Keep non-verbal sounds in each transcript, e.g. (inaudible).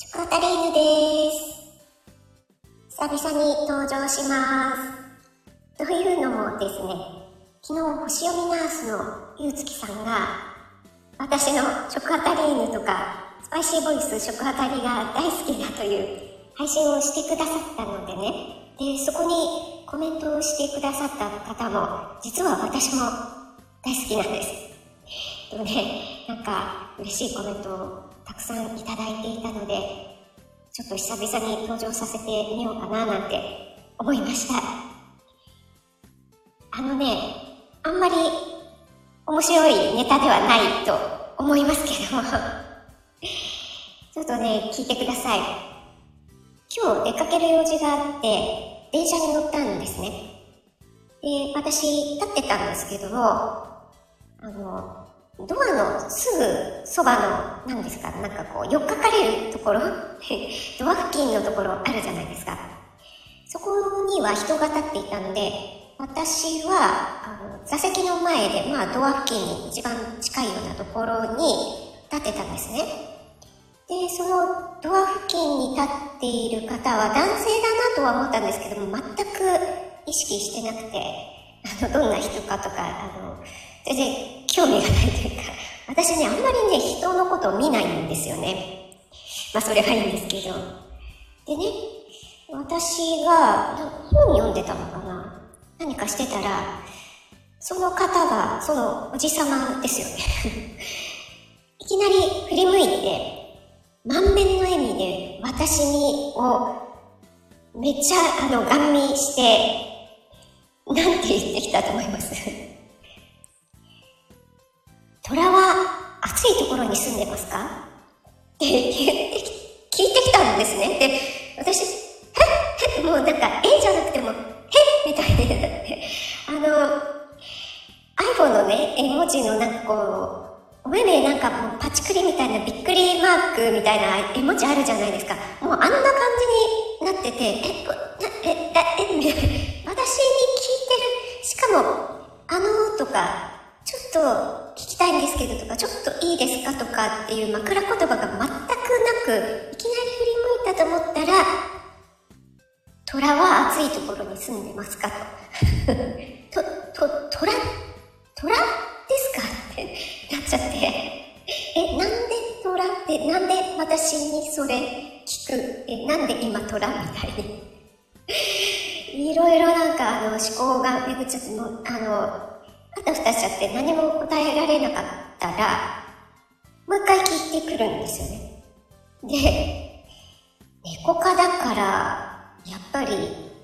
チョコタリーヌです。久々に登場します。というのもですね、昨日星読みナースのゆうつきさんが、私の食あたり犬とか、スパイシーボイス食あたりが大好きだという配信をしてくださったのでね、で、そこにコメントをしてくださった方も、実は私も大好きなんです。でもね、なんか嬉しいコメントをたくさんいただいていたので、ちょっと久々に登場させてみようかななんて思いました。あのね、あんまり面白いネタではないと思いますけども、ちょっとね、聞いてください。今日出かける用事があって、電車に乗ったんですね。で、私、立ってたんですけども、あの、ドアのすぐそばの、何ですか、なんかこう、よっかかれるところ (laughs) ドア付近のところあるじゃないですか。そこには人が立っていたので、私は、あの、座席の前で、まあ、ドア付近に一番近いようなところに立ってたんですね。で、そのドア付近に立っている方は男性だなとは思ったんですけども、全く意識してなくて、あの、どんな人かとか、あの、全然興味がないというか、私ね、あんまりね、人のことを見ないんですよね。まあ、それはいいんですけど。でね、私が、本読んでたのかな何かしてたら、その方が、そのおじさまですよね。(laughs) いきなり振り向いて、満面の笑みで私にをめっちゃあのガン見して、なんて言ってきたと思います？ろに住んでますか？って、聞いてきたんですね。で、私、へっへっもうなんか、えじゃなくても、へっみたいになって、あの、iPhone のね、絵文字のなんかこう、お目目なんかもうパチクリみたいなびっくりマークみたいな絵文字あるじゃないですか。もうあんな感じになってて、え、こなえ、え、え、みたいな。私に聞いてる。しかも、あのーとか、ちょっと聞きたいんですけどとか、ちょっといいですかとかっていう枕言葉が全くなく、いきなり振り向いたと思ったら、虎は暑いところに住んでますかと。(laughs) と、と、虎？虎？ですかって (laughs) なっちゃって。え、なんで虎？って、なんで私にそれ聞く？え、なんで今虎みたいに？(laughs) いろいろなんかあの思考が巡っちゃって、あの、あたふたしちゃって何も答えられなかったら、もう一回聞いてくるんですよね。で、猫科だから、やっぱり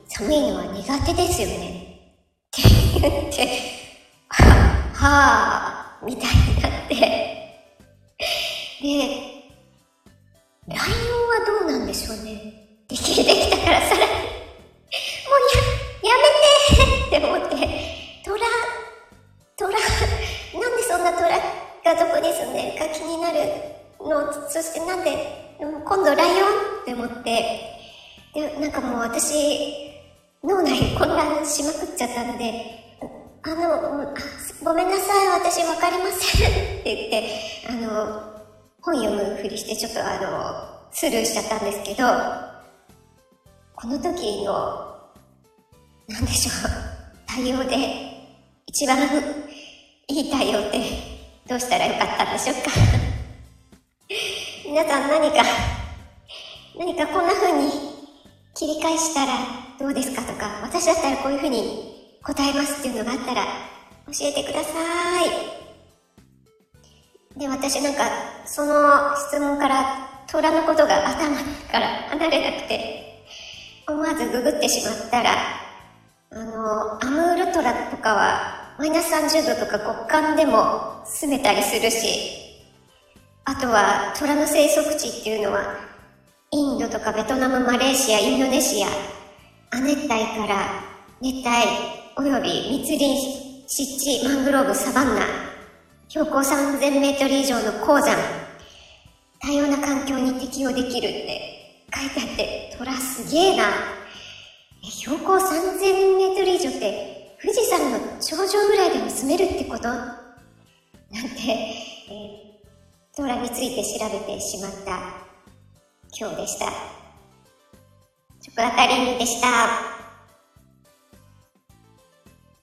寒いのは苦手ですよね。って言って、は、はぁ、みたいになって、で、ライオンはどうなんでしょうねって聞いてきたなんで、でも今度ライオンって思って、で、なんかもう私、脳内混乱しまくっちゃったので、あの、ごめんなさい、私わかりません (laughs) って言って、あの、本読むふりしてちょっとあの、スルーしちゃったんですけど、この時の、なんでしょう、対応で、一番いい対応ってどうしたらよかったんでしょうか。皆さん何か、何かこんな風に切り返したらどうですかとか、私だったらこういう風に答えますっていうのがあったら教えてください。で、私なんか、その質問から虎のことが頭から離れなくて、思わずググってしまったら、あの、アムールトラとかはマイナス30度とか極寒でも住めたりするし、あとは虎の生息地っていうのは、インドとかベトナム、マレーシア、インドネシア、亜熱帯から熱帯および密林、湿地、マングローブ、サバンナ、標高3000メートル以上の高山、多様な環境に適応できるって書いてあって、虎すげえな。え標高3000メートル以上って富士山の頂上ぐらいでも住めるってこと？なんて、えー、虎について調べてしまった今日でした。チョコラタリンでした。